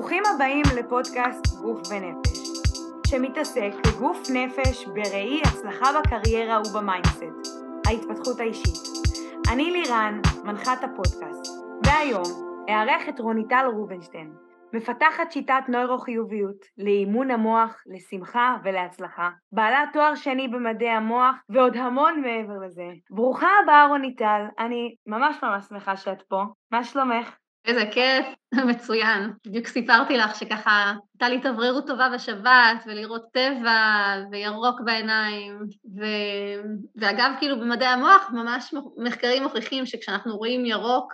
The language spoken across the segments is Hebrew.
ברוכים הבאים לפודקאסט גוף ונפש, שמתעסק בגוף נפש בראי הצלחה בקריירה וב mindset, ההתפתחות האישית. אני לירן, מנחת הפודקאסט, והיום אארח את רוניטל רובינשטיין, מפתחת שיטת נוירוחיוביות לאימון המוח, לשמחה ולהצלחה, בעלת תואר שני במדעי המוח ועוד המון מעבר לזה. ברוכה הבאה רוניטל, אני ממש ממש שמחה שאת פה, מה שלומך? איזה כיף, מצוין. בדיוק סיפרתי לך שככה הייתה לי התאווררות טובה בשבת, ולראות טבע, וירוק בעיניים, ו... ואגב, כאילו במדעי המוח ממש מחקרים מוכיחים שכשאנחנו רואים ירוק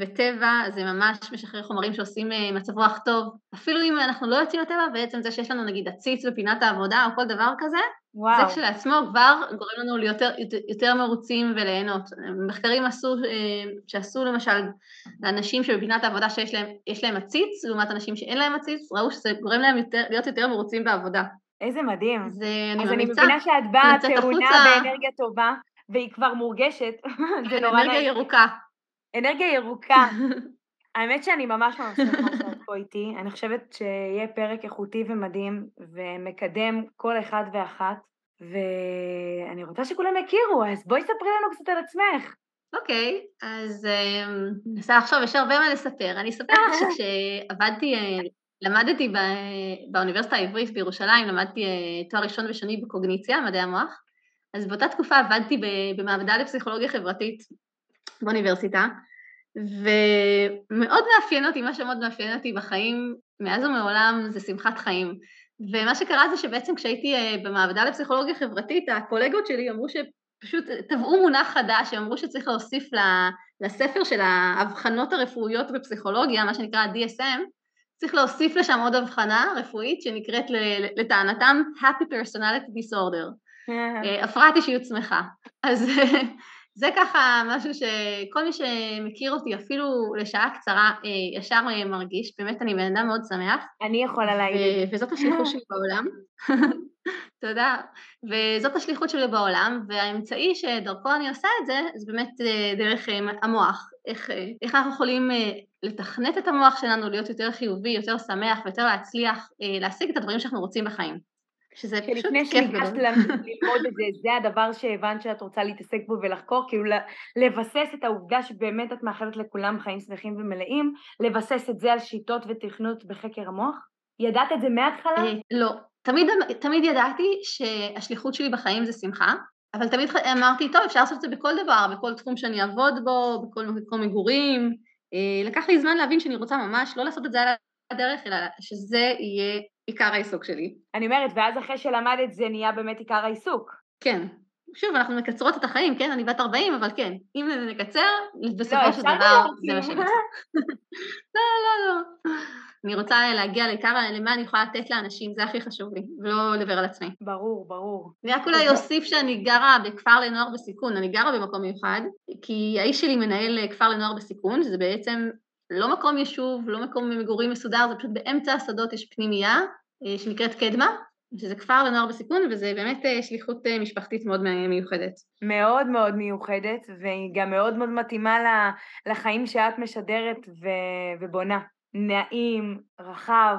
וטבע זה ממש משחרר חומרים שעושים אה, מצב רוח טוב. אפילו אם אנחנו לא יוצאים לטבע, בעצם זה שיש לנו נגיד עציץ בפינת העבודה או כל דבר כזה, וואו. זה כשלעצמו כבר גורם לנו ליותר יותר, יותר מרוצים וליהנות. מחקרים עשו, אה, שעשו למשל לאנשים שבפינת העבודה שיש להם, להם עציץ, לעומת אנשים שאין להם עציץ, ראו שזה גורם להם יותר, להיות יותר מרוצים בעבודה. איזה מדהים. זה, אני אז אני מבינה שאת באה טעונה באנרגיה טובה, והיא כבר מורגשת, זה נורא נעים. אנרגיה ירוקה. אנרגיה ירוקה. האמת שאני ממש ממש שמחה שאת פה איתי, אני חושבת שיהיה פרק איכותי ומדהים ומקדם כל אחד ואחת, ואני רוצה שכולם יכירו, אז בואי ספרי לנו קצת על עצמך. אוקיי, okay, אז ננסה עכשיו, יש הרבה מה לספר. אני אספר לך שכשעבדתי, אה, למדתי באוניברסיטה העברית בירושלים, למדתי אה, תואר ראשון ושני בקוגניציה, מדעי המוח, אז באותה תקופה עבדתי במעבדה לפסיכולוגיה חברתית באוניברסיטה, ומאוד מאפיין אותי, מה שמאוד מאפיין אותי בחיים מאז ומעולם זה שמחת חיים. ומה שקרה זה שבעצם כשהייתי אה, במעבדה לפסיכולוגיה חברתית, הקולגות שלי אמרו שפשוט טבעו מונח חדש, הם אמרו שצריך להוסיף לספר של האבחנות הרפואיות בפסיכולוגיה, מה שנקרא DSM, צריך להוסיף לשם עוד אבחנה רפואית שנקראת לטענתם Happy Personality Disorder, אה, הפרעת אישיות שמחה. אז זה ככה משהו שכל מי שמכיר אותי אפילו לשעה קצרה אה, ישר אה, מרגיש, באמת אני בן אדם מאוד שמח. אני יכולה להגיד. וזאת השליחות שלי בעולם. תודה. וזאת השליחות שלי בעולם, והאמצעי שדרכו אני עושה את זה, זה באמת אה, דרך המוח. איך, איך אנחנו יכולים לתכנת את המוח שלנו להיות יותר חיובי, יותר שמח ויותר להצליח להשיג את הדברים שאנחנו רוצים בחיים. שזה פשוט כיף גדול. לפני שניגשת ללמוד את זה, זה הדבר שהבנת שאת רוצה להתעסק בו ולחקור, כאילו לבסס את העובדה שבאמת את מאחלת לכולם חיים שמחים ומלאים, לבסס את זה על שיטות ותכנות בחקר המוח? ידעת את זה מההתחלה? אה, לא. תמיד, תמיד ידעתי שהשליחות שלי בחיים זה שמחה, אבל תמיד אמרתי, טוב, אפשר לעשות את זה בכל דבר, בכל תחום שאני אעבוד בו, בכל מקום מגורים. אה, לקח לי זמן להבין שאני רוצה ממש לא לעשות את זה על הדרך, אלא שזה יהיה עיקר העיסוק שלי. אני אומרת, ואז אחרי שלמדת זה נהיה באמת עיקר העיסוק. כן. שוב, אנחנו מקצרות את החיים, כן? אני בת 40, אבל כן, אם נקצר, בסופו של דבר זה מה שאני רוצה. לא, לא, לא. אני רוצה להגיע לעיקר, למה אני יכולה לתת לאנשים, זה הכי חשוב לי, ולא לדבר על עצמי. ברור, ברור. אני רק אולי אוסיף שאני גרה בכפר לנוער בסיכון, אני גרה במקום מיוחד, כי האיש שלי מנהל כפר לנוער בסיכון, שזה בעצם לא מקום יישוב, לא מקום מגורים מסודר, זה פשוט באמצע השדות יש פנימייה אה, שנקראת קדמה, שזה כפר לנוער בסיכון, וזה באמת אה, שליחות אה, משפחתית מאוד מיוחדת. מאוד מאוד מיוחדת, והיא גם מאוד מאוד מתאימה לחיים שאת משדרת ובונה. נעים, רחב,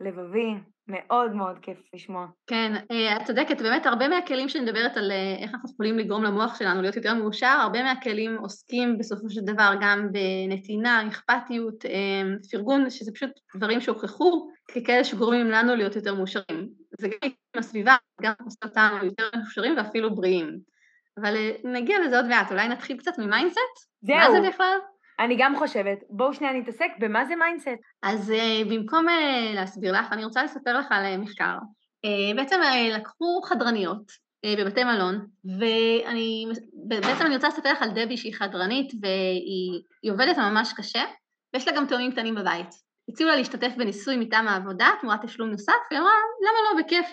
לבבי. מאוד מאוד כיף לשמוע. כן, אה, את צודקת, באמת הרבה מהכלים שאני מדברת על אה, איך אנחנו יכולים לגרום למוח שלנו להיות יותר מאושר, הרבה מהכלים עוסקים בסופו של דבר גם בנתינה, אכפתיות, אה, פרגון, שזה פשוט דברים שהוכחו ככאלה שגורמים לנו להיות יותר מאושרים. זה גם עם הסביבה, גם עושה אותנו יותר מאושרים ואפילו בריאים. אבל נגיע לזה עוד מעט, אולי נתחיל קצת מ mindset? זהו. מה זה בכלל? אני גם חושבת. בואו שנייה נתעסק במה זה mindset. אז uh, במקום uh, להסביר לך, אני רוצה לספר לך על uh, מחקר. Uh, בעצם uh, לקחו חדרניות uh, בבתי מלון, ואני בעצם אני רוצה לספר לך על דבי שהיא חדרנית והיא עובדת ממש קשה, ויש לה גם תאומים קטנים בבית. הציעו לה להשתתף בניסוי מטעם העבודה תמורת תשלום נוסף, והיא אמרה, למה לא, בכיף.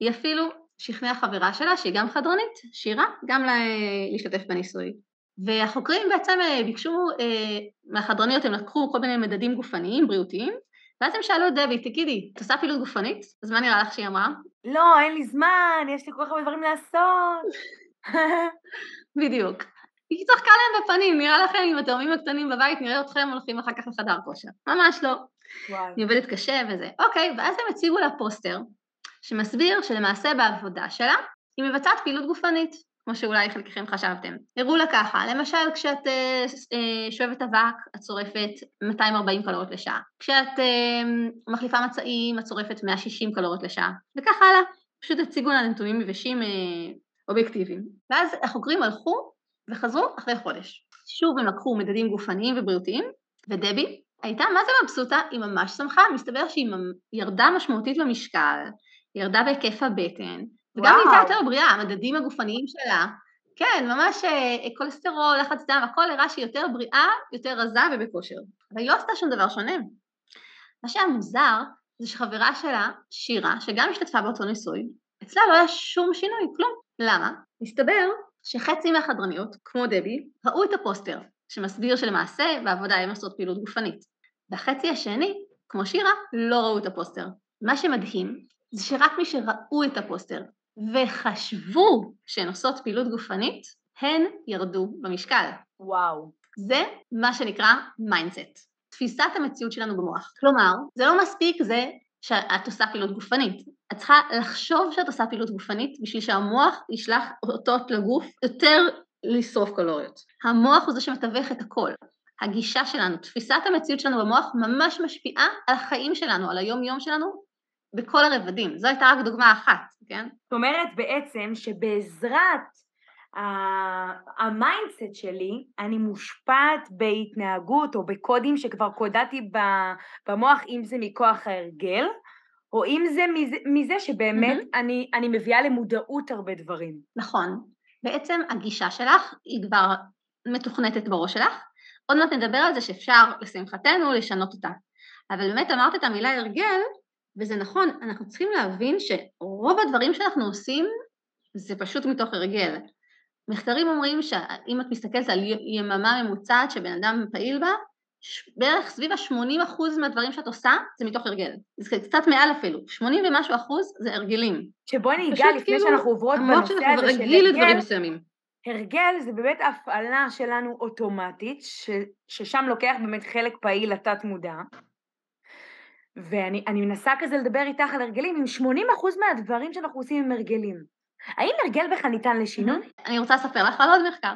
היא אפילו שכנעה חברה שלה, שהיא גם חדרנית, שירה, גם לה, להשתתף בניסוי. והחוקרים בעצם אה, ביקשו אה, מהחדרניות, הם לקחו כל מיני מדדים גופניים, בריאותיים, ואז הם שאלו את דבי, תגידי, את עושה פעילות גופנית? אז מה נראה לך שהיא אמרה? לא, אין לי זמן, יש לי כל כך הרבה דברים לעשות. בדיוק. היא צחקה להם בפנים, נראה לכם אם התאומים הקטנים בבית, נראה אתכם הולכים אחר כך לחדר כושר. ממש לא. וואי. אני עובדת קשה וזה. אוקיי, ואז הם הציגו לה פוסטר שמסביר שלמעשה בעבודה שלה היא מבצעת פעילות גופנית, כמו שאולי חלקכם חשבתם. הראו לה ככה, למשל כשאת אה, אה, שואבת אבק, את צורפת 240 קלוריות לשעה. כשאת אה, מחליפה מצעים, את צורפת 160 קלוריות לשעה, וכך הלאה. פשוט הציגו לה נתונים יבשים אה, אובייקטיביים. ואז החוקרים הלכו וחזרו אחרי חודש. שוב הם לקחו מדדים גופניים ובריאותיים, ודבי הייתה מה זה מבסוטה, היא ממש שמחה, מסתבר שהיא ירדה משמעותית במשקל, ירדה בהיקף הבטן, וגם הייתה יותר בריאה, המדדים הגופניים שלה, כן, ממש אה, כולסטרול, לחץ דם, הכל הראה שהיא יותר בריאה, יותר רזה ובכושר. אבל היא לא עשתה שום דבר שונה. מה שהיה מוזר, זה שחברה שלה, שירה, שגם השתתפה באותו ניסוי, אצלה לא היה שום שינוי, כלום. למה? מסתבר שחצי מהחדרניות, כמו דבי, ראו את הפוסטר, שמסביר שלמעשה בעבודה הן עושות פעילות גופנית. והחצי השני, כמו שירה, לא ראו את הפוסטר. מה שמדהים זה שרק מי שראו את הפוסטר וחשבו שהן עושות פעילות גופנית, הן ירדו במשקל. וואו. זה מה שנקרא mindset, תפיסת המציאות שלנו במוח. כלומר, זה לא מספיק זה שאת עושה פעילות גופנית. את צריכה לחשוב שאת עושה פעילות גופנית בשביל שהמוח ישלח אותות לגוף יותר לשרוף קלוריות. המוח הוא זה שמתווך את הכל. הגישה שלנו, תפיסת המציאות שלנו במוח ממש משפיעה על החיים שלנו, על היום יום שלנו, בכל הרבדים. זו הייתה רק דוגמה אחת, כן? זאת אומרת בעצם שבעזרת ה mindset שלי, אני מושפעת בהתנהגות או בקודים שכבר קודדתי במוח, אם זה מכוח ההרגל, או אם זה מזה, מזה שבאמת mm-hmm. אני, אני מביאה למודעות הרבה דברים. נכון. בעצם הגישה שלך היא כבר מתוכנתת בראש שלך. עוד מעט נדבר על זה שאפשר, לשמחתנו, לשנות אותה. אבל באמת אמרת את המילה הרגל, וזה נכון, אנחנו צריכים להבין שרוב הדברים שאנחנו עושים זה פשוט מתוך הרגל. מחקרים אומרים שאם את מסתכלת על יממה ממוצעת שבן אדם פעיל בה, בערך סביב ה-80% מהדברים שאת עושה זה מתוך הרגל. זה קצת מעל אפילו, 80 ומשהו אחוז זה הרגלים. שבואי ניגע לפני כאילו, שאנחנו עוברות בנושא הזה של הרגל. הרגל זה באמת הפעלה שלנו אוטומטית, ש, ששם לוקח באמת חלק פעיל לתת מודע. ואני מנסה כזה לדבר איתך על הרגלים, עם 80% מהדברים שאנחנו עושים הם הרגלים. האם הרגל בכלל ניתן לשינוי? אני רוצה לספר לך על עוד מחקר.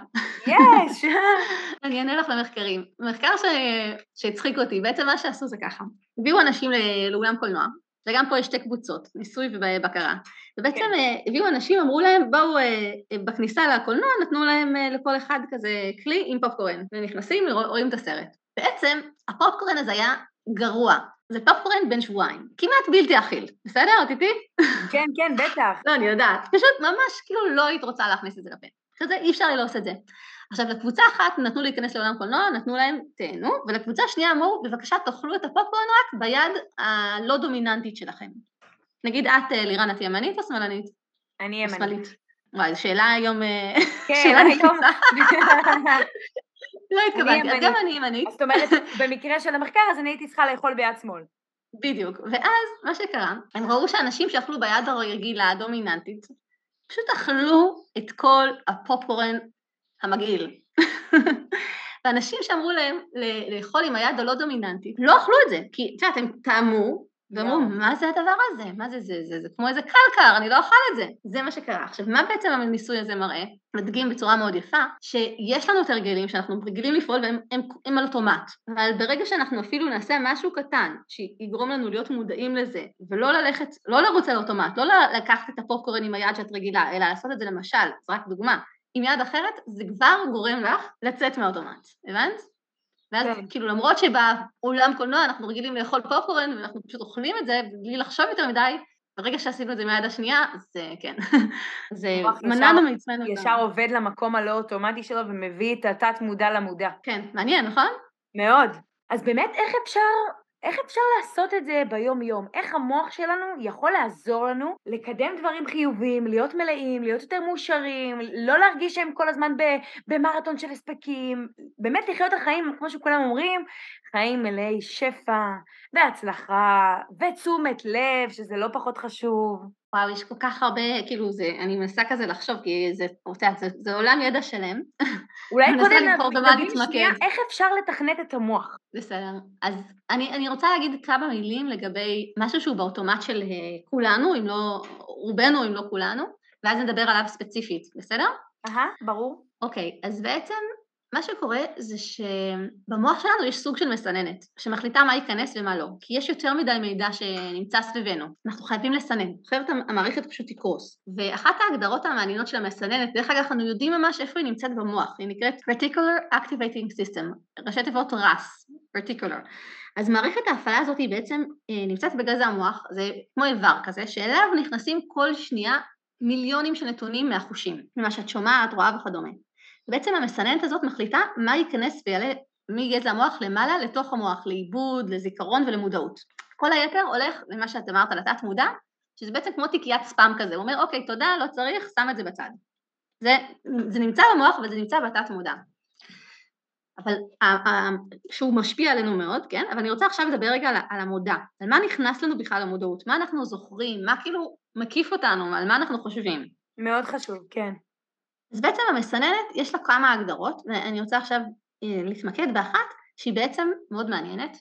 יש! אני אענה לך למחקרים. מחקר שהצחיק אותי, בעצם מה שעשו זה ככה. הביאו אנשים לאולם קולנוע, וגם פה יש שתי קבוצות, ניסוי ובקרה. ובעצם כן. אה, הביאו אנשים, אמרו להם, בואו אה, בכניסה לקולנוע, נתנו להם אה, לכל אחד כזה כלי עם פופקורן, ונכנסים, רואים את הסרט. בעצם הפופקורן הזה היה גרוע, זה פופקורן בן שבועיים, כמעט בלתי אכיל, בסדר? את איתי? כן, כן, בטח. לא, אני יודעת, פשוט ממש כאילו לא היית רוצה להכניס את זה לפה. כזה אי אפשר לי לעשות את זה. עכשיו לקבוצה אחת נתנו להיכנס לעולם קולנוע, נתנו להם תהנו, ולקבוצה שנייה אמרו בבקשה תאכלו את הפופקורן רק ביד הלא דומיננטית שלכם. נגיד את לירן, את ימנית או שמאלנית? אני ימנית. וואי, זו שאלה היום... אה, כן, היום... לא התכוונתי, אז גם אני ימנית. זאת אומרת, במקרה של המחקר אז אני הייתי צריכה לאכול ביד שמאל. בדיוק, ואז מה שקרה, הם ראו שאנשים שאכלו ביד הרגילה הדומיננטית, פשוט אכלו את כל הפופקורן המגעיל. ואנשים שאמרו להם לאכול עם היד הלא דומיננטית, לא אכלו את זה, כי את יודעת, הם טעמו, ואמרו, מה זה הדבר הזה? מה זה זה? זה, זה כמו איזה קלקר, אני לא אוכל את זה. זה מה שקרה. עכשיו, מה בעצם הניסוי הזה מראה? מדגים בצורה מאוד יפה, שיש לנו את הרגלים שאנחנו רגילים לפעול והם הם, הם על אוטומט. אבל ברגע שאנחנו אפילו נעשה משהו קטן, שיגרום לנו להיות מודעים לזה, ולא ללכת, לא לרוץ על אוטומט, לא לקחת את הפופקורן עם היד שאת רגילה, אלא לעשות את זה למשל, זו רק דוגמה, עם יד אחרת, זה כבר גורם לך לצאת מהאוטומט, הבנת? ואז כן. כאילו למרות שבאולם קולנוע אנחנו רגילים לאכול פופקורן ואנחנו פשוט אוכלים את זה בלי לחשוב יותר מדי, ברגע שעשינו את זה מהיד השנייה, זה כן, זה מנענו מעצמנו. ישר עובד למקום הלא אוטומטי שלו ומביא את התת מודע למודע. כן, מעניין, נכון? מאוד. אז באמת איך אפשר איך אפשר לעשות את זה ביום-יום? איך המוח שלנו יכול לעזור לנו לקדם דברים חיוביים, להיות מלאים, להיות יותר מאושרים, לא להרגיש שהם כל הזמן במרתון של הספקים, באמת לחיות את החיים, כמו שכולם אומרים, חיים מלאי שפע, והצלחה, ותשומת לב, שזה לא פחות חשוב. וואו, יש כל כך הרבה, כאילו, זה, אני מנסה כזה לחשוב, כי זה, יודעת, זה, זה עולם ידע שלם. אולי קודם נבין. שנייה איך אפשר לתכנת את המוח. בסדר. אז אני, אני רוצה להגיד כמה מילים לגבי משהו שהוא באוטומט של אה, כולנו, אם לא, רובנו אם לא כולנו, ואז נדבר עליו ספציפית, בסדר? אהה, ברור. אוקיי, אז בעצם מה שקורה זה שבמוח שלנו יש סוג של מסננת, שמחליטה מה ייכנס ומה לא, כי יש יותר מדי מידע שנמצא סביבנו, אנחנו חייבים לסנן, אחרת המערכת פשוט תקרוס. ואחת ההגדרות המעניינות של המסננת, דרך אגב אנחנו יודעים ממש איפה היא נמצאת במוח, היא נקראת Reticular Activating System, ראשי תיבות RAS, Reticular. אז מערכת ההפעלה הזאת היא בעצם אה, נמצאת בגזע המוח, זה כמו איבר כזה, שאליו נכנסים כל שנייה מיליונים של נתונים מהחושים, ממה שאת שומעת, רואה וכדומה. בעצם המסננת הזאת מחליטה מה ייכנס ויעלה מגזע המוח למעלה לתוך המוח, לעיבוד, לזיכרון ולמודעות. כל היתר הולך למה שאת אמרת, לתת מודע, שזה בעצם כמו תיקיית ספאם כזה, הוא אומר אוקיי תודה, לא צריך, שם את זה בצד. זה, זה נמצא במוח וזה נמצא בתת מודע. אבל שהוא משפיע עלינו מאוד, כן? אבל אני רוצה עכשיו לדבר רגע על, על המודע, על מה נכנס לנו בכלל למודעות, מה אנחנו זוכרים, מה כאילו מקיף אותנו, על מה אנחנו חושבים. מאוד חשוב, כן. אז בעצם המסננת יש לה כמה הגדרות, ואני רוצה עכשיו אה, להתמקד באחת שהיא בעצם מאוד מעניינת.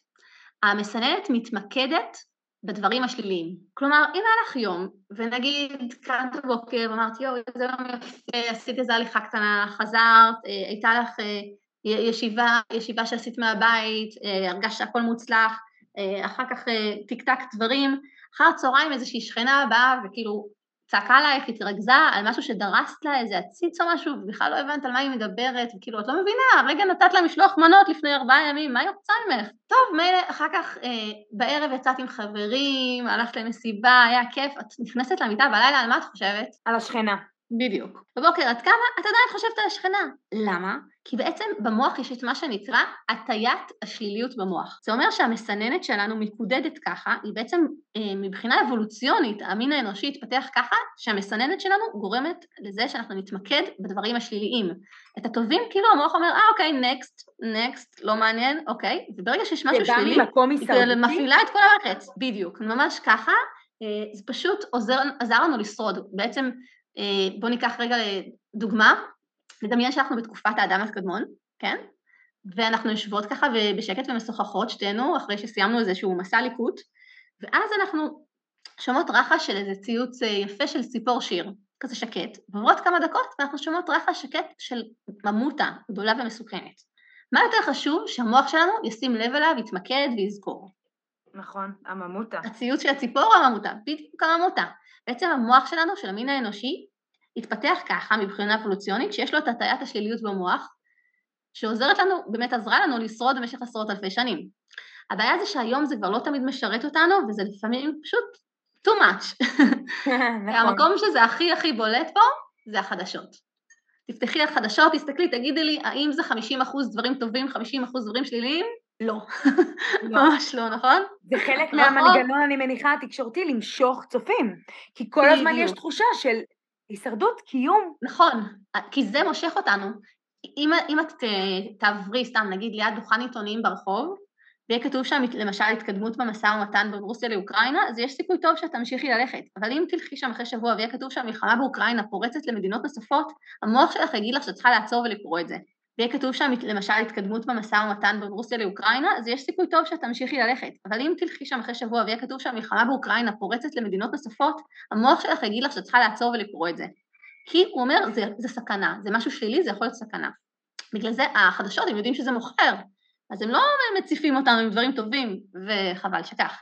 המסננת מתמקדת בדברים השליליים. כלומר, אם היה לך יום, ונגיד קמת בבוקר ואמרת, יואו, איזה יום יפה, עשית איזה הליכה קטנה, חזרת, אה, הייתה לך אה, ישיבה, ישיבה שעשית מהבית, הרגשת שהכל מוצלח, אחר כך טקטקת דברים, אחר הצהריים איזושהי שכנה באה וכאילו צעקה עלייך, התרכזה על משהו שדרסת לה, איזה עציץ או משהו, ובכלל לא הבנת על מה היא מדברת, וכאילו, את לא מבינה, הרגע נתת לה משלוח מנות לפני ארבעה ימים, מה היא רוצה ממך? טוב, מילא, אחר כך אה, בערב יצאת עם חברים, הלכת למסיבה, היה כיף, את נכנסת למיטה בלילה, על מה את חושבת? על השכנה. בדיוק. בבוקר את קמה, את עדיין חושבת על השכנה. למה? כי בעצם במוח יש את מה שנקרא הטיית השליליות במוח. זה אומר שהמסננת שלנו מקודדת ככה, היא בעצם אה, מבחינה אבולוציונית, המין האנושי התפתח ככה, שהמסננת שלנו גורמת לזה שאנחנו נתמקד בדברים השליליים. את הטובים, כאילו המוח אומר, אה אוקיי, נקסט, נקסט, לא מעניין, אוקיי, וברגע שיש משהו שלילי, היא מפעילה את כל המערכת, בדיוק, ממש ככה, אה, זה פשוט עוזר, עזר לנו לשרוד. בעצם בואו ניקח רגע דוגמה, נדמיין שאנחנו בתקופת האדם הקדמון, כן? ואנחנו יושבות ככה בשקט ומשוחחות שתינו אחרי שסיימנו איזשהו מסע ליקוט ואז אנחנו שומעות רחש של איזה ציוץ אה, יפה של ציפור שיר, כזה שקט, ועוברות כמה דקות ואנחנו שומעות רחש שקט של ממוטה גדולה ומסוכנת. מה יותר חשוב שהמוח שלנו ישים לב אליו, יתמקד ויזכור? נכון, הממוטה. הציוץ של הציפור או הממוטה? בדיוק הממוטה. בעצם המוח שלנו, של המין האנושי, התפתח ככה מבחינה אבולוציונית, שיש לו את הטיית השליליות במוח, שעוזרת לנו, באמת עזרה לנו לשרוד במשך עשרות אלפי שנים. הבעיה זה שהיום זה כבר לא תמיד משרת אותנו, וזה לפעמים פשוט too much. נכון. המקום שזה הכי הכי בולט פה, זה החדשות. תפתחי החדשות, תסתכלי, תגידי לי, האם זה 50% דברים טובים, 50% דברים שליליים? לא. לא. ממש לא, נכון? זה חלק נכון. מהמנגנון, אני מניחה, התקשורתי, למשוך צופים. כי כל הזמן יש תחושה של הישרדות, קיום. נכון, כי זה מושך אותנו. אם, אם את תעברי, סתם נגיד, ליד דוכן עיתונאים ברחוב, ויהיה כתוב שם למשל התקדמות במשא ומתן בין רוסיה לאוקראינה, אז יש סיכוי טוב שאת תמשיכי ללכת. אבל אם תלכי שם אחרי שבוע ויהיה כתוב שהמלחמה באוקראינה פורצת למדינות נוספות, המוח שלך יגיד לך שאת צריכה לעצור ולקרוא את זה. ויהיה כתוב שם למשל התקדמות במשא ומתן בין רוסיה לאוקראינה, אז יש סיכוי טוב שאת תמשיכי ללכת. אבל אם תלכי שם אחרי שבוע ויהיה כתוב שהמלחמה באוקראינה פורצת למדינות נוספות, המוח שלך יגיד לך שאת צריכה לעצור ולקרוא את זה. כי הוא אומר, זה, זה סכנה, זה משהו שלילי, זה יכול להיות סכנה. בגלל זה החדשות, הם יודעים שזה מוכר, אז הם לא מציפים אותנו עם דברים טובים, וחבל שכך.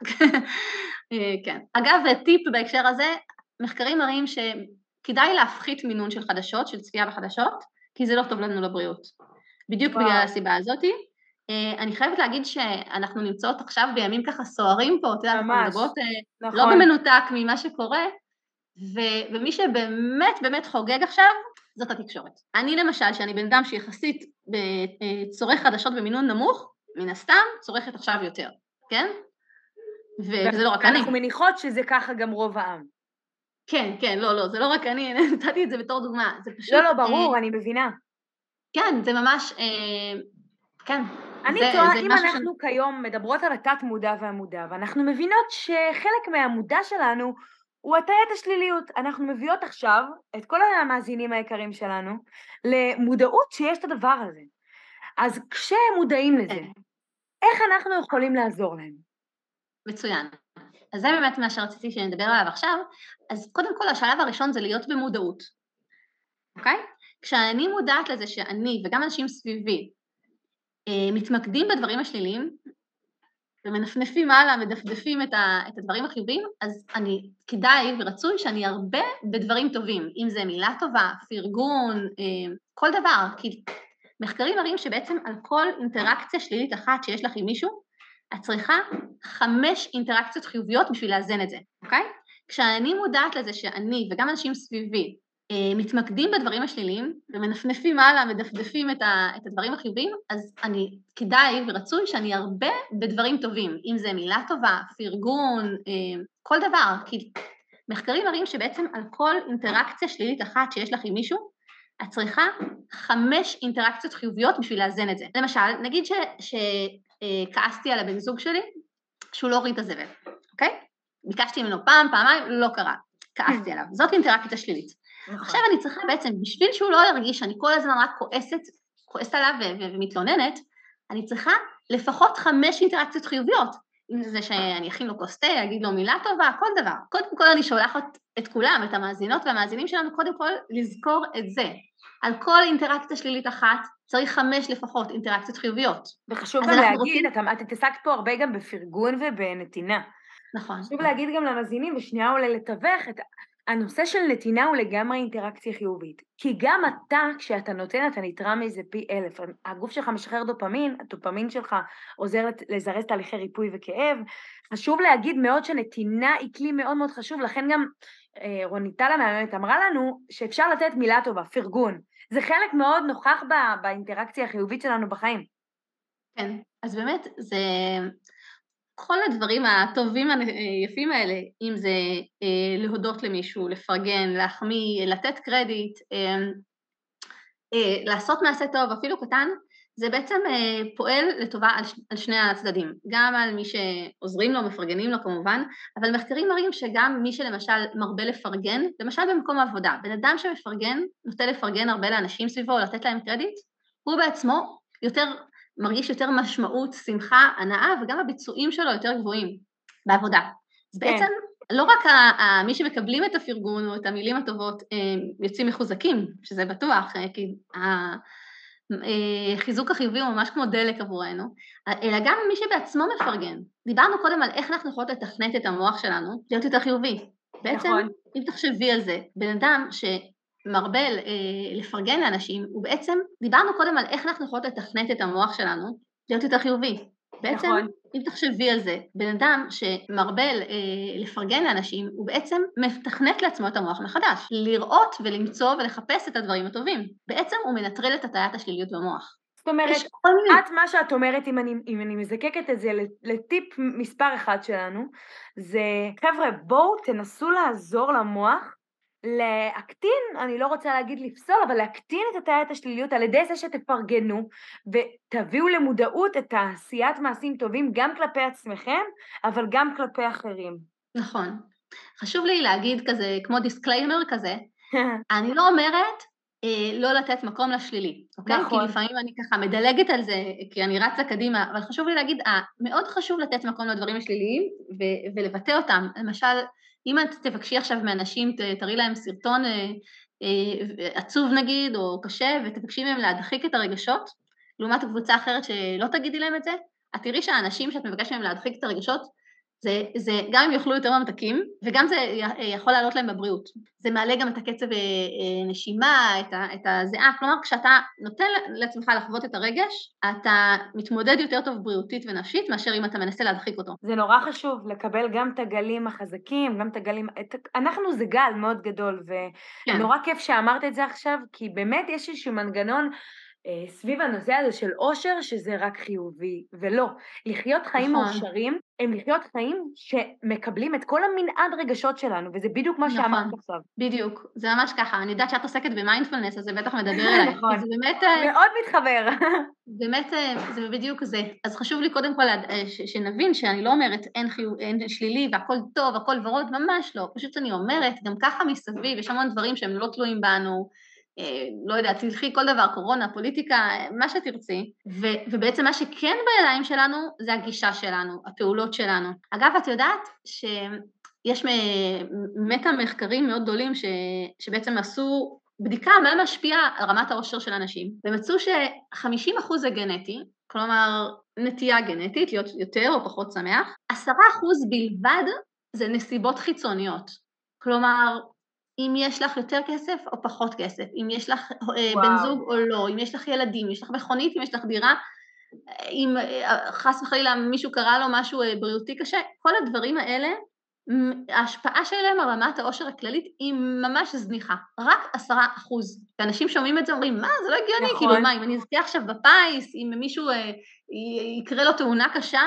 כן. אגב, טיפ בהקשר הזה, מחקרים מראים שכדאי להפחית מינון של חדשות, של צפייה בחדשות, כי זה לא טוב לנו לבריאות. בדיוק וואו. בגלל הסיבה הזאתי. Uh, אני חייבת להגיד שאנחנו נמצאות עכשיו בימים ככה סוערים פה, את יודעת, אנחנו מדברות uh, נכון. לא במנותק ממה שקורה, ו- ומי שבאמת באמת חוגג עכשיו, זאת התקשורת. אני למשל, שאני בן אדם שיחסית אה, צורך חדשות במינון נמוך, מן הסתם צורכת עכשיו יותר, כן? וזה לא רק אני. אנחנו מניחות שזה ככה גם רוב העם. כן, כן, לא, לא, זה לא רק אני, נתתי את זה בתור דוגמה, זה פשוט... לא, לא, ברור, אה, אני מבינה. כן, זה ממש, אה, כן, אני תוהה, אם אנחנו. כיום מדברות על התת-מודע והמודע, ואנחנו מבינות שחלק מהמודע שלנו הוא הטיית השליליות. אנחנו מביאות עכשיו את כל המאזינים היקרים שלנו למודעות שיש את הדבר הזה. אז כשהם מודעים לזה, כן. איך אנחנו יכולים לעזור להם? מצוין. אז זה באמת מה שרציתי שנדבר עליו עכשיו. אז קודם כל, השלב הראשון זה להיות במודעות, אוקיי? כשאני מודעת לזה שאני וגם אנשים סביבי אה, מתמקדים בדברים השליליים ומנפנפים הלאה, מדפדפים את, ה, את הדברים החיוביים, אז אני, כדאי ורצוי שאני ארבה בדברים טובים, אם זה מילה טובה, פרגון, אה, כל דבר, כי מחקרים מראים שבעצם על כל אינטראקציה שלילית אחת שיש לך עם מישהו, את צריכה חמש אינטראקציות חיוביות בשביל לאזן את זה, אוקיי? כשאני מודעת לזה שאני וגם אנשים סביבי אה, מתמקדים בדברים השליליים ומנפנפים הלאה, מדפדפים את, ה, את הדברים החיוביים, אז אני, כדאי ורצוי שאני ארבה בדברים טובים, אם זה מילה טובה, פרגון, אה, כל דבר, כי מחקרים מראים שבעצם על כל אינטראקציה שלילית אחת שיש לך עם מישהו, את צריכה חמש אינטראקציות חיוביות בשביל לאזן את זה. למשל, נגיד שכעסתי על הבן זוג שלי שהוא לא הוריד את הזבל, אוקיי? ביקשתי ממנו פעם, פעמיים, לא קרה, כעסתי עליו, זאת אינטראקציה שלילית. נכון. עכשיו אני צריכה בעצם, בשביל שהוא לא ירגיש שאני כל הזמן רק כועסת, כועסת עליו ומתלוננת, אני צריכה לפחות חמש אינטראקציות חיוביות. אם זה שאני אכין לו כוס תה, אגיד לו מילה טובה, כל דבר. קודם כל אני שולחת את כולם, את המאזינות והמאזינים שלנו, קודם כל לזכור את זה. על כל אינטראקציה שלילית אחת צריך חמש לפחות אינטראקציות חיוביות. וחשוב גם להגיד, רוצים... את, את התעסקת פה הרבה גם בפרגון ובנתינה. נכון. חשוב להגיד גם למאזינים, ושנייה אולי לתווך, את, הנושא של נתינה הוא לגמרי אינטראקציה חיובית. כי גם אתה, כשאתה נותן, אתה נתרע מזה פי אלף. הגוף שלך משחרר דופמין, הדופמין שלך עוזר לזרז תהליכי ריפוי וכאב. חשוב להגיד מאוד שנתינה היא כלי מאוד מאוד חשוב, לכן גם רוניטל המאמנת אמרה לנו שאפשר לתת מילה טובה, פרגון. זה חלק מאוד נוכח באינטראקציה החיובית שלנו בחיים. כן, אז באמת זה כל הדברים הטובים היפים האלה, אם זה אה, להודות למישהו, לפרגן, להחמיא, לתת קרדיט, אה, אה, לעשות מעשה טוב, אפילו קטן, זה בעצם אה, פועל לטובה על, על שני הצדדים, גם על מי שעוזרים לו, מפרגנים לו כמובן, אבל מחקרים מראים שגם מי שלמשל מרבה לפרגן, למשל במקום העבודה, בן אדם שמפרגן, נוטה לפרגן הרבה לאנשים סביבו, לתת להם קרדיט, הוא בעצמו יותר מרגיש יותר משמעות, שמחה, הנאה, וגם הביצועים שלו יותר גבוהים בעבודה. אז כן. בעצם לא רק מי שמקבלים את הפרגון או את המילים הטובות יוצאים מחוזקים, שזה בטוח, אה, כי החיזוק אה, החיובי הוא ממש כמו דלק עבורנו, אלא גם מי שבעצמו מפרגן. דיברנו קודם על איך אנחנו יכולות לתכנת את המוח שלנו להיות יותר חיובי. בעצם, נכון. אם תחשבי על זה, בן אדם ש... מרבה אה, לפרגן לאנשים, הוא בעצם, דיברנו קודם על איך אנחנו יכולות לתכנת את המוח שלנו להיות יותר חיובי. בעצם, נכון. אם תחשבי על זה, בן אדם שמרבה אה, לפרגן לאנשים, הוא בעצם מתכנת לעצמו את המוח מחדש, לראות ולמצוא ולחפש את הדברים הטובים. בעצם הוא מנטרל את הטיית השליליות במוח. זאת אומרת, את מה שאת אומרת, אם אני, אם אני מזקקת את זה לטיפ מספר אחד שלנו, זה חבר'ה בואו תנסו לעזור למוח להקטין, אני לא רוצה להגיד לפסול, אבל להקטין את הטיית השליליות על ידי זה שתפרגנו ותביאו למודעות את העשיית מעשים טובים גם כלפי עצמכם, אבל גם כלפי אחרים. נכון. חשוב לי להגיד כזה, כמו disclaimer כזה, אני לא אומרת אה, לא לתת מקום לשלילי, אוקיי? נכון. כי לפעמים אני ככה מדלגת על זה, כי אני רצה קדימה, אבל חשוב לי להגיד, אה, מאוד חשוב לתת מקום לדברים השליליים ו- ולבטא אותם. למשל, אם את תבקשי עכשיו מאנשים, תראי להם סרטון אה, אה, עצוב נגיד, או קשה, ותבקשי מהם להדחיק את הרגשות, לעומת קבוצה אחרת שלא תגידי להם את זה, את תראי שהאנשים שאת מבקשת מהם להדחיק את הרגשות, זה, זה גם הם יאכלו יותר ממתקים, וגם זה יכול לעלות להם בבריאות. זה מעלה גם את הקצב אה, אה, נשימה, את, ה, את הזיעה, כלומר כשאתה נותן לעצמך לחוות את הרגש, אתה מתמודד יותר טוב בריאותית ונפשית, מאשר אם אתה מנסה להדחיק אותו. זה נורא חשוב לקבל גם את הגלים החזקים, גם את הגלים... את... אנחנו זה גל מאוד גדול, ונורא כן. כיף שאמרת את זה עכשיו, כי באמת יש איזשהו מנגנון אה, סביב הנושא הזה של אושר, שזה רק חיובי, ולא. לחיות חיים נכון. מאושרים הם לחיות חיים שמקבלים את כל המנעד רגשות שלנו, וזה בדיוק מה נכון. שאמרת עכשיו. בדיוק, זה ממש ככה. אני יודעת שאת עוסקת במיינדפלנס, אז זה בטח מדבר אליי. נכון. זה באמת, אה, מאוד מתחבר. באמת, אה, זה בדיוק זה. אז חשוב לי קודם כל אה, שנבין שאני לא אומרת אין, חיו, אין שלילי והכל טוב, הכל ורוד, ממש לא. פשוט אני אומרת, גם ככה מסביב, יש המון דברים שהם לא תלויים בנו, לא יודעת, תלכי כל דבר, קורונה, פוליטיקה, אה, מה שתרצי, ו- ובעצם מה שכן בידיים שלנו זה הגישה שלנו, הפעולות שלנו. אגב, את יודעת שיש מטה מחקרים מאוד גדולים ש- שבעצם עשו בדיקה מה משפיע על רמת העושר של אנשים, ומצאו ש-50% זה גנטי, כלומר נטייה גנטית, להיות יותר או פחות שמח, 10% בלבד זה נסיבות חיצוניות. כלומר, אם יש לך יותר כסף או פחות כסף, אם יש לך אה, וואו. בן זוג או לא, אם יש לך ילדים, אם יש לך מכונית, אם יש לך דירה, אם אה, חס וחלילה מישהו קרה לו משהו אה, בריאותי קשה, כל הדברים האלה, ההשפעה שלהם על רמת העושר הכללית היא ממש זניחה, רק עשרה אחוז. ואנשים שומעים את זה אומרים, מה, זה לא הגיוני, נכון. כאילו, מה, אם אני אזכה עכשיו בפיס, אם מישהו, אה, יקרה לו תאונה קשה,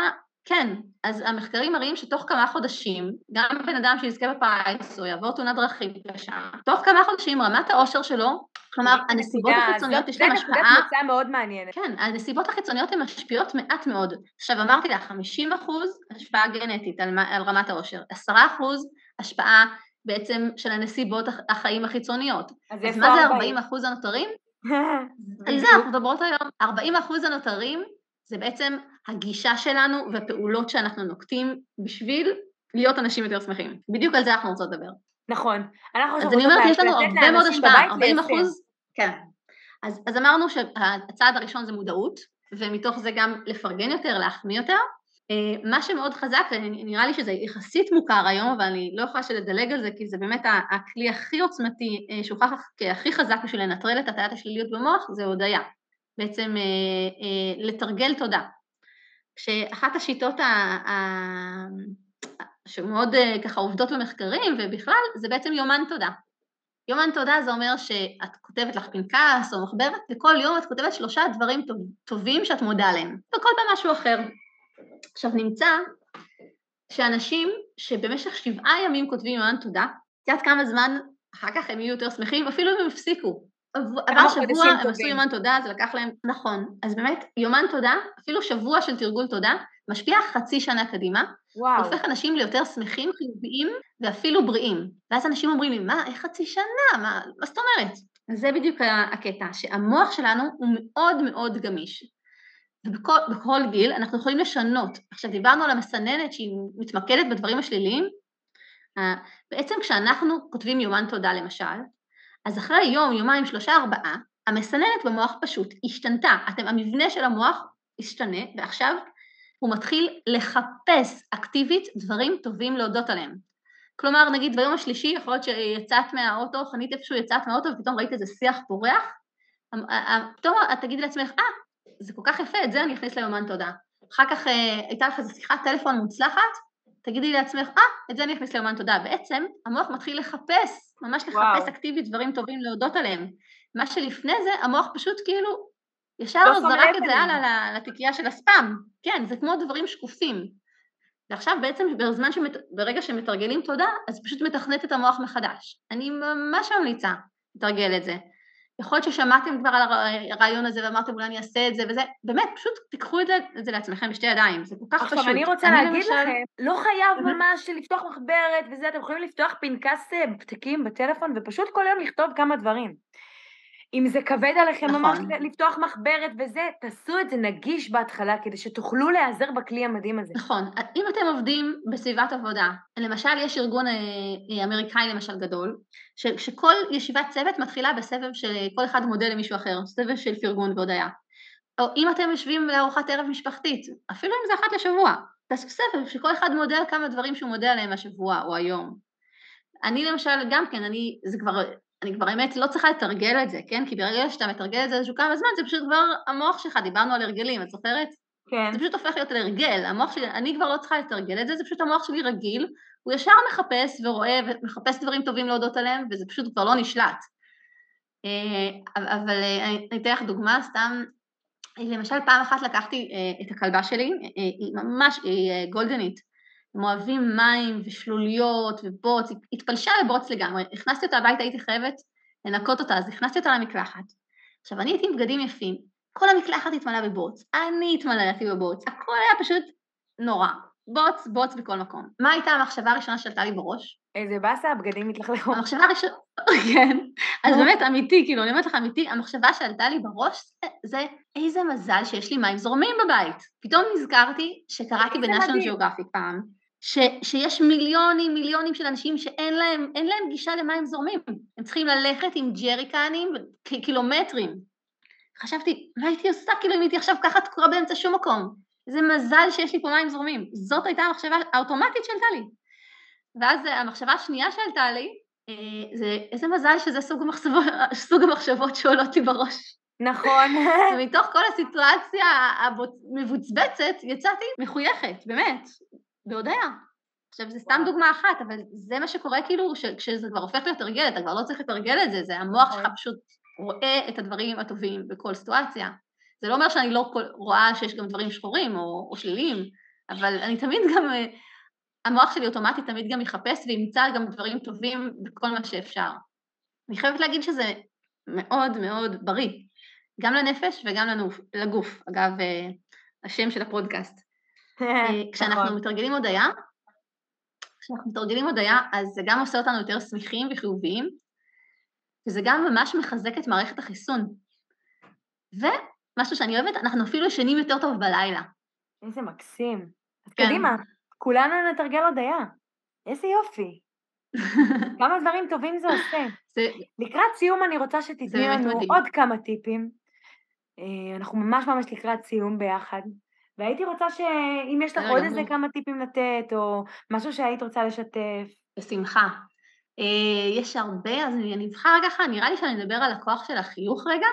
כן, אז המחקרים מראים שתוך כמה חודשים, גם בן אדם שיזכה בפיס או יעבור תאונת דרכים קשה, תוך כמה חודשים רמת העושר שלו, כלומר, הנסיבות החיצוניות יש להן זה נקודת השפעה מוצא מאוד מעניינת. כן, הנסיבות החיצוניות הן משפיעות מעט מאוד. עכשיו אמרתי לך, 50 אחוז השפעה גנטית על, על רמת העושר, 10 אחוז השפעה בעצם של הנסיבות הח- החיים החיצוניות. אז אז מה זה 40? 40 אחוז הנותרים? על זה. אנחנו מדברות היום. 40 אחוז הנותרים זה בעצם הגישה שלנו והפעולות שאנחנו נוקטים בשביל להיות אנשים יותר שמחים. בדיוק על זה אנחנו רוצות לדבר. נכון. אנחנו אז אני אומרת, יש לנו הרבה מאוד השפעה, בבית 40 ליישם. אחוז, כן. אז, אז אמרנו שהצעד הראשון זה מודעות, ומתוך זה גם לפרגן יותר, להחמיא יותר. אה, מה שמאוד חזק, נראה לי שזה יחסית מוכר היום, אבל אני לא יכולה שלדלג על זה, כי זה באמת הכלי הכי עוצמתי, אה, שהוכח כהכי חזק בשביל לנטרל את הטיית השליליות במוח, זה הודיה. בעצם אה, לתרגל תודה. כשאחת השיטות ה... ה- שמאוד אה, ככה עובדות במחקרים ובכלל, זה בעצם יומן תודה. יומן תודה זה אומר שאת כותבת לך פנקס או מחברת, וכל יום את כותבת שלושה דברים טוב, טובים שאת מודה עליהם, וכל פעם משהו אחר. עכשיו נמצא שאנשים שבמשך שבעה ימים כותבים יומן תודה, את יודעת כמה זמן אחר כך הם יהיו יותר שמחים, אפילו אם הם הפסיקו. עב- עבר שבוע, הם עשו. יומן תודה, זה לקח להם, נכון. אז באמת, יומן תודה, אפילו שבוע של תרגול תודה, משפיע חצי שנה קדימה, וואו. הופך אנשים ליותר שמחים, חיוביים ואפילו בריאים. ואז אנשים אומרים לי, מה, איך חצי שנה? מה, מה זאת אומרת? אז זה בדיוק הקטע, שהמוח שלנו הוא מאוד מאוד גמיש. ובכל בכל גיל אנחנו יכולים לשנות. עכשיו דיברנו על המסננת שהיא מתמקדת בדברים השליליים, בעצם כשאנחנו כותבים יומן תודה למשל, אז אחרי יום, יומיים, שלושה, ארבעה, המסננת במוח פשוט השתנתה. אתם, המבנה של המוח השתנה, ועכשיו הוא מתחיל לחפש אקטיבית דברים טובים להודות עליהם. כלומר, נגיד ביום השלישי, יכול להיות שיצאת מהאוטו, חנית איפשהו יצאת מהאוטו ופתאום ראית איזה שיח פורח, אמ- א- א- פתאום את תגידי לעצמך, אה, זה כל כך יפה, את זה אני אכניס ליומן תודה. אחר כך אה, הייתה לך איזו שיחת טלפון מוצלחת, תגידי לעצמך, אה, את זה אני אכניס ליומן תודה. בעצם המוח מתחיל לחפש, ממש לחפש וואו. אקטיבית דברים טובים להודות עליהם. מה שלפני זה, המוח פשוט כאילו, ישר לא זרק את זה. הלאה ל- לתיקייה של הספאם. כן, זה כמו דברים שקופים. ועכשיו בעצם בזמן שמת... ברגע שמתרגלים תודה, אז פשוט מתכנת את המוח מחדש. אני ממש ממליצה לתרגל את זה. יכול להיות ששמעתם כבר על הר- הרעיון הזה ואמרתם אולי אני אעשה את זה וזה, באמת, פשוט תיקחו את זה, את זה לעצמכם בשתי ידיים, זה כל כך פשוט. עכשיו אני רוצה להגיד למשל- לכם, לא חייב. ממש לפתוח מחברת וזה, אתם יכולים לפתוח פנקס אה, פתקים בטלפון ופשוט כל יום לכתוב כמה דברים. אם זה כבד עליכם נכון. ממש לפתוח מחברת וזה, תעשו את זה נגיש בהתחלה כדי שתוכלו להיעזר בכלי המדהים הזה. נכון, אם אתם עובדים בסביבת עבודה, למשל יש ארגון אה, אה, אמריקאי למשל גדול, ש, שכל ישיבת צוות מתחילה בסבב שכל אחד מודה למישהו אחר, סבב של פרגון והודיה. או אם אתם יושבים לארוחת ערב משפחתית, אפילו אם זה אחת לשבוע, תעשו סבב שכל אחד מודה על כמה דברים שהוא מודה עליהם השבוע או היום. אני למשל גם כן, אני, זה כבר, אני כבר האמת לא צריכה לתרגל את זה, כן? כי ברגע שאתה מתרגל את זה איזשהו כמה זמן, זה פשוט כבר המוח שלך, דיברנו על הרגלים, את זוכרת? כן. זה פשוט הופך להיות להרגל, המוח שלי, אני כבר לא צריכה לתרגל את זה, זה פשוט המוח שלי רגיל, הוא ישר מחפש ורואה ומחפש דברים טובים להודות עליהם, וזה פשוט כבר לא נשלט. אה, אבל אה, אני אני אתן לך דוגמה, סתם, למשל, פעם אחת לקחתי את הכלבה שלי, היא ממש, היא גולדנית, הם אוהבים מים ושלוליות ובוץ, היא התפלשה לבוץ לגמרי, הכנסתי אותה הביתה, הייתי חייבת לנקות אותה, אז הכנסתי אותה למקלחת. עכשיו, אני הייתי עם בגדים יפים, כל המקלחת התמלאה בבוץ, אני התמלאתי בבוץ, הכל היה פשוט נורא. בוץ, בוץ בכל מקום. מה הייתה המחשבה הראשונה שעלתה לי בראש? איזה באסה, הבגדים התלכלכו. המחשבה הראשונה, כן, אז באמת אמיתי, כאילו, אני אומרת לך אמיתי, המחשבה שעלתה לי בראש זה איזה מזל שיש לי מים זורמים בבית. פתאום נזכרתי שקראתי בנשיונל ג'אוגרפיק פעם, ש, שיש מיליונים מיליונים של אנשים שאין להם, להם גישה למים זורמים, הם צריכים ללכת עם ג'ריקנים קילומטרים. חשבתי, מה הייתי עושה כאילו אם הייתי עכשיו ככה תקורה באמצע שום מקום? איזה מזל שיש לי פה מים זורמים. זאת הייתה המחשבה האוטומטית שעלתה לי. ואז המחשבה השנייה שעלתה לי, אה, זה איזה מזל שזה סוג המחשבות, סוג המחשבות שעולות לי בראש. נכון. ומתוך כל הסיטואציה המבוצבצת יצאתי מחויכת, באמת. בהודיה. עכשיו, זו סתם דוגמה אחת, אבל זה מה שקורה כאילו, כשזה כבר הופך להיות הרגל, אתה כבר לא צריך לתרגל את זה, זה המוח שלך נכון. פשוט רואה את הדברים הטובים בכל סיטואציה. זה לא אומר שאני לא רואה שיש גם דברים שחורים או, או שליליים, אבל אני תמיד גם, המוח שלי אוטומטית תמיד גם יחפש וימצא גם דברים טובים בכל מה שאפשר. אני חייבת להגיד שזה מאוד מאוד בריא, גם לנפש וגם לנוף, לגוף. אגב, אה, השם של הפודקאסט. אה, כשאנחנו נכון. מתרגלים הודיה, כשאנחנו מתרגלים הודיה, אז זה גם עושה אותנו יותר שמחים וחיוביים, וזה גם ממש מחזק את מערכת החיסון. ומשהו שאני אוהבת, אנחנו אפילו ישנים יותר טוב בלילה. איזה מקסים. אז כן. קדימה, כולנו נתרגל הודיה. איזה יופי. כמה דברים טובים זה עושה. זה... לקראת סיום אני רוצה שתתני לנו עוד כמה טיפים. אה, אנחנו ממש ממש לקראת סיום ביחד. והייתי רוצה שאם יש לך עוד איזה כמה טיפים לתת, או משהו שהיית רוצה לשתף. בשמחה. אה, יש הרבה, אז אני אבחר ככה, נראה לי שאני אדבר על הכוח של החיוך רגע.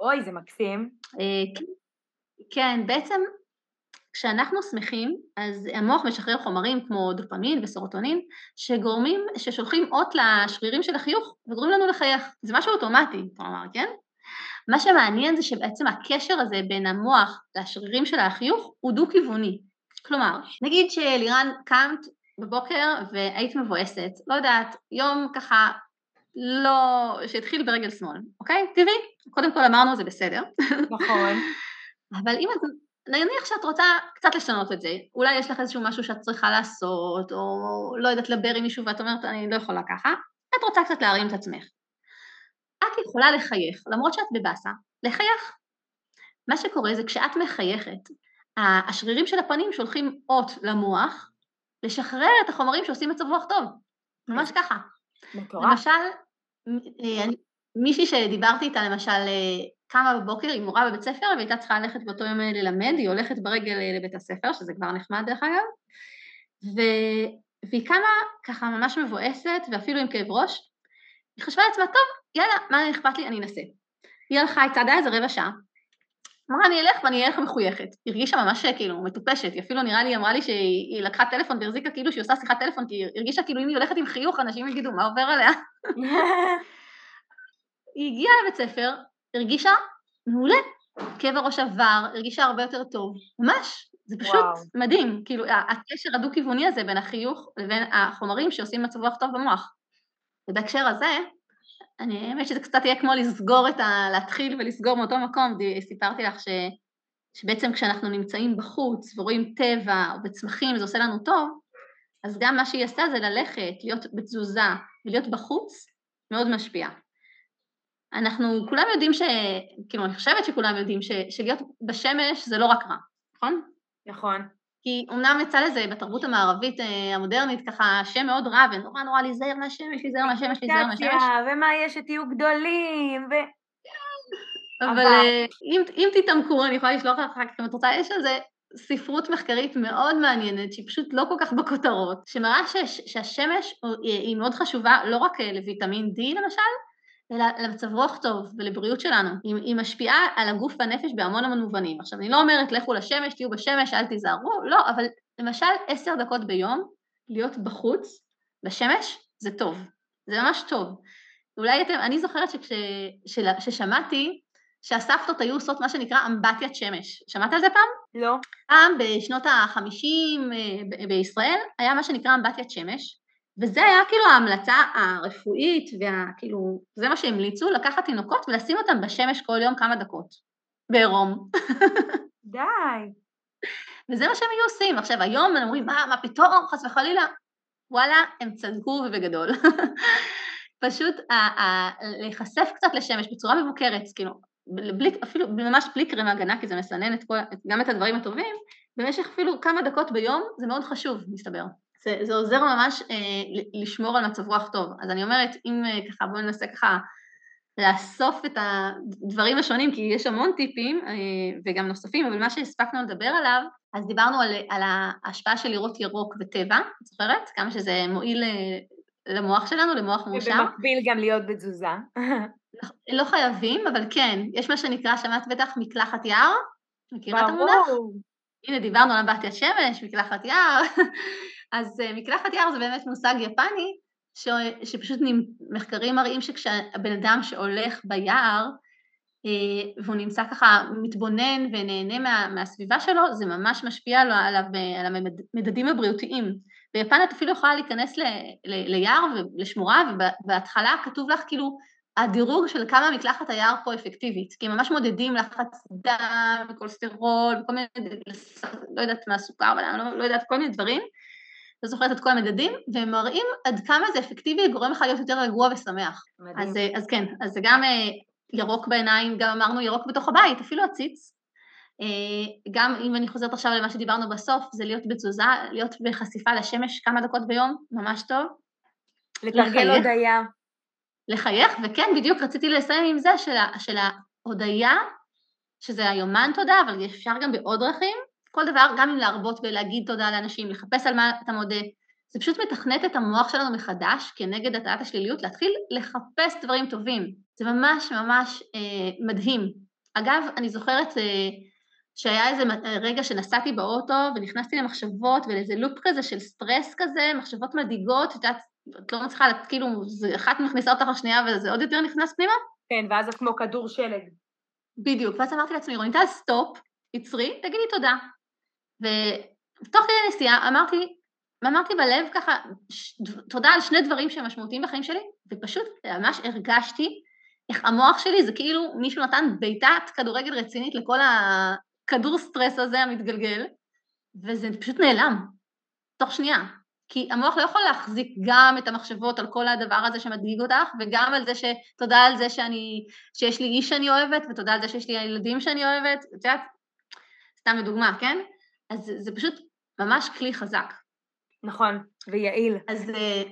אוי, זה מקסים. אה, כן, בעצם כשאנחנו שמחים, אז המוח משחרר חומרים כמו דופמין וסרוטונין, שגורמים, ששולחים אות לשרירים של החיוך וגורמים לנו לחייך. זה משהו אוטומטי, כלומר, כן? מה שמעניין זה שבעצם הקשר הזה בין המוח לשרירים של החיוך הוא דו-כיווני. כלומר, נגיד שלירן קמת בבוקר והיית מבואסת, לא יודעת, יום ככה לא, שהתחיל ברגל שמאל, אוקיי? טבעי, קודם כל אמרנו זה בסדר. נכון. אבל אם את, נניח שאת רוצה קצת לשנות את זה, אולי יש לך איזשהו משהו שאת צריכה לעשות, או לא יודעת, לדבר עם מישהו ואת אומרת אני לא יכולה ככה, את רוצה קצת להרים את עצמך. את יכולה לחייך, למרות שאת בבאסה, לחייך. מה שקורה זה כשאת מחייכת, השרירים של הפנים שולחים אות למוח לשחרר את החומרים שעושים מצב רוח טוב, ממש ככה. מטורף. למשל, אה, מישהי שדיברתי איתה למשל אה, קמה בבוקר, היא מורה בבית ספר והייתה צריכה ללכת באותו יום אה, ללמד, היא הולכת ברגל לבית הספר, שזה כבר נחמד דרך אגב, ו... והיא קמה ככה ממש מבואסת ואפילו עם כאב ראש, היא חשבה לעצמה, טוב, יאללה, מה אכפת לי, אני אנסה. היא הלכה, היא צעדה איזה רבע שעה. אמרה, אני אלך ואני אהיה לך מחויכת. היא הרגישה ממש כאילו מטופשת, היא אפילו נראה לי, אמרה לי שהיא לקחה טלפון והחזיקה כאילו שהיא עושה שיחת טלפון, כי היא הרגישה כאילו אם היא הולכת עם חיוך, אנשים יגידו, מה עובר עליה? היא הגיעה לבית ספר, הרגישה מעולה, כאב הראש עבר, הרגישה הרבה יותר טוב, ממש, זה פשוט וואו. מדהים, כאילו הקשר הדו-כיווני הזה בין החיוך לבין החומרים שעושים מצב רוח טוב במוח. ובהקשר הזה, אני, האמת שזה קצת יהיה כמו לסגור את ה... להתחיל ולסגור מאותו מקום, סיפרתי לך ש, שבעצם כשאנחנו נמצאים בחוץ ורואים טבע וצמחים זה עושה לנו טוב, אז גם מה שהיא עשתה זה ללכת, להיות בתזוזה ולהיות בחוץ, מאוד משפיע. אנחנו כולם יודעים ש... כאילו, אני חושבת שכולם יודעים ש, שלהיות בשמש זה לא רק רע, נכון? נכון. כי אמנם יצא לזה בתרבות המערבית אה, המודרנית ככה שם מאוד רע ונורא נורא להיזהר מהשמש, להיזהר מהשמש, להיזהר מהשמש. ומה יש שתהיו גדולים, ו... אבל אה, אם, אם תתעמקו, אני יכולה לשלוח לך אחר כך אם את רוצה, יש על זה ספרות מחקרית מאוד מעניינת, שהיא פשוט לא כל כך בכותרות, שמראה שהשמש היא מאוד חשובה לא רק אה, לויטמין D למשל, אלא למצב רוח טוב ולבריאות שלנו. היא, היא משפיעה על הגוף והנפש בהמון המון מובנים. עכשיו, אני לא אומרת לכו לשמש, תהיו בשמש, אל תיזהרו, לא, אבל למשל עשר דקות ביום להיות בחוץ, בשמש, זה טוב. זה ממש טוב. אולי אתם, אני זוכרת שכששמעתי שהסבתות היו עושות מה שנקרא אמבטיית שמש. שמעת על זה פעם? לא. פעם בשנות ה-50 אה, בישראל היה מה שנקרא אמבטיית שמש, וזה היה כאילו ההמלצה הרפואית, וכאילו, זה מה שהמליצו, לקחת תינוקות ולשים אותם בשמש כל יום כמה דקות, בעירום. די. וזה מה שהם היו עושים. עכשיו, היום הם אומרים, מה, מה פתאום, חס וחלילה? וואלה, הם צדקו ובגדול. פשוט להיחשף קצת לשמש בצורה מבוקרת, כאילו, בלי, אפילו ממש בלי קרם הגנה, כי זה מסנן את כל, גם את הדברים הטובים, במשך אפילו כמה דקות ביום, זה מאוד חשוב, מסתבר. זה, זה עוזר ממש אה, לשמור על מצב רוח טוב. אז אני אומרת, אם אה, ככה, בואו ננסה ככה לאסוף את הדברים השונים, כי יש המון טיפים אה, וגם נוספים, אבל מה שהספקנו לדבר עליו, אז דיברנו על, על ההשפעה של לראות ירוק וטבע, את זוכרת? כמה שזה מועיל אה, למוח שלנו, למוח מאושר. ובמקביל גם להיות בתזוזה. לא חייבים, אבל כן, יש מה שנקרא, שמעת בטח מקלחת יער? מכירה את המונח? הנה, דיברנו על אמבטיית שמש, מקלחת יער. אז אה, מקלחת יער זה באמת מושג יפני, ש, שפשוט מחקרים מראים שכשהבן אדם שהולך ביער, אה, והוא נמצא ככה מתבונן ונהנה מה, מהסביבה שלו, זה ממש משפיע עליו, עליו על המדדים הבריאותיים. ביפן את אפילו יכולה להיכנס ל, ל, ליער ולשמורה, ובהתחלה כתוב לך כאילו הדירוג של כמה מקלחת היער פה אפקטיבית, כי הם ממש מודדים לחץ דם וקולסטרול וכל מיני, לא יודעת מה סוכר, לא, לא יודעת, כל מיני דברים, לא זוכרת את כל המדדים, והם מראים עד כמה זה אפקטיבי, גורם לך להיות יותר רגוע ושמח. אז, אז כן, אז זה גם אה, ירוק בעיניים, גם אמרנו ירוק בתוך הבית, אפילו עציץ. אה, גם אם אני חוזרת עכשיו למה שדיברנו בסוף, זה להיות בתזוזה, להיות בחשיפה לשמש כמה דקות ביום, ממש טוב. לתרגל הודיה. לחייך, וכן, בדיוק רציתי לסיים עם זה של ההודיה, שזה היומן תודה, אבל אפשר גם בעוד דרכים, כל דבר, גם אם להרבות בלהגיד תודה לאנשים, לחפש על מה אתה מודה, זה פשוט מתכנת את המוח שלנו מחדש כנגד הטיית השליליות, להתחיל לחפש דברים טובים. זה ממש ממש אה, מדהים. אגב, אני זוכרת אה, שהיה איזה רגע שנסעתי באוטו ונכנסתי למחשבות ולאיזה loop כזה של סטרס כזה, מחשבות מדאיגות, את יודעת, את לא מצליחה, כאילו, אחת מכניסה אותך לשנייה וזה עוד יותר נכנס פנימה. כן, ואז את כמו כדור שלג. בדיוק, ואז אמרתי לעצמי, רוניטל, stop, עצרי, תגידי תודה. ותוך כדי נסיעה אמרתי, אמרתי בלב ככה, ש, תודה על שני דברים שהם משמעותיים בחיים שלי, ופשוט ממש הרגשתי איך המוח שלי זה כאילו מישהו נתן בעיטת כדורגל רצינית לכל הכדור סטרס הזה המתגלגל, וזה פשוט נעלם, תוך שנייה. כי המוח לא יכול להחזיק גם את המחשבות על כל הדבר הזה שמדאיג אותך, וגם על זה ש... תודה על זה שאני... שיש לי איש שאני אוהבת, ותודה על זה שיש לי ילדים שאני אוהבת, את יודעת, סתם לדוגמה, כן? אז זה, פשוט ממש כלי חזק. נכון, ויעיל. אז, אה,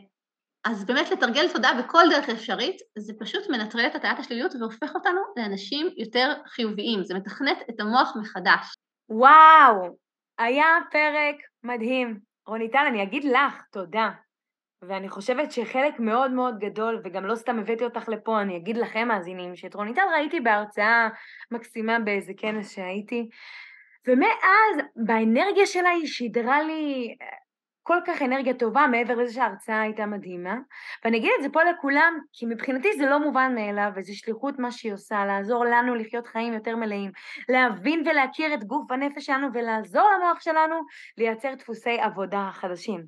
אז באמת לתרגל תודה בכל דרך אפשרית, זה פשוט מנטרל את הטעיית השליליות והופך אותנו לאנשים יותר חיוביים, זה מתכנת את המוח מחדש. וואו, היה פרק מדהים. רוניטל, אני אגיד לך תודה. ואני חושבת שחלק מאוד מאוד גדול, וגם לא סתם הבאתי אותך לפה, אני אגיד לכם מאזינים, שאת רוניטל ראיתי בהרצאה מקסימה באיזה כנס שהייתי, ומאז, באנרגיה שלה היא שידרה לי אה, כל כך אנרגיה טובה, מעבר לזה שההרצאה הייתה מדהימה. ואני אגיד את זה פה לכולם, כי מבחינתי זה לא מובן מאליו, וזו שליחות מה שהיא עושה, לעזור לנו לחיות חיים יותר מלאים, להבין ולהכיר את גוף הנפש שלנו, ולעזור למוח שלנו לייצר דפוסי עבודה חדשים.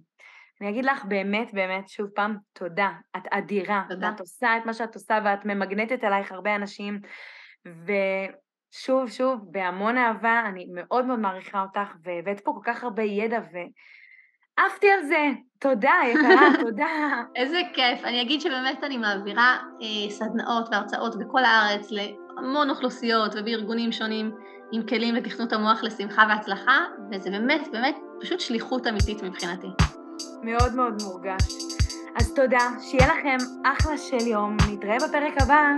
אני אגיד לך באמת, באמת, שוב פעם, תודה. את אדירה. תודה. ואת עושה את מה שאת עושה, ואת ממגנטת עלייך הרבה אנשים. ו... שוב, שוב, בהמון אהבה, אני מאוד מאוד מעריכה אותך, והבאת פה כל כך הרבה ידע, ועפתי על זה. תודה, יקרה, תודה. איזה כיף. אני אגיד שבאמת אני מעבירה אה, סדנאות והרצאות בכל הארץ להמון אוכלוסיות ובארגונים שונים עם כלים לתכנות המוח לשמחה והצלחה, וזה באמת, באמת פשוט שליחות אמיתית מבחינתי. מאוד מאוד מורגש. אז תודה, שיהיה לכם אחלה של יום, נתראה בפרק הבא.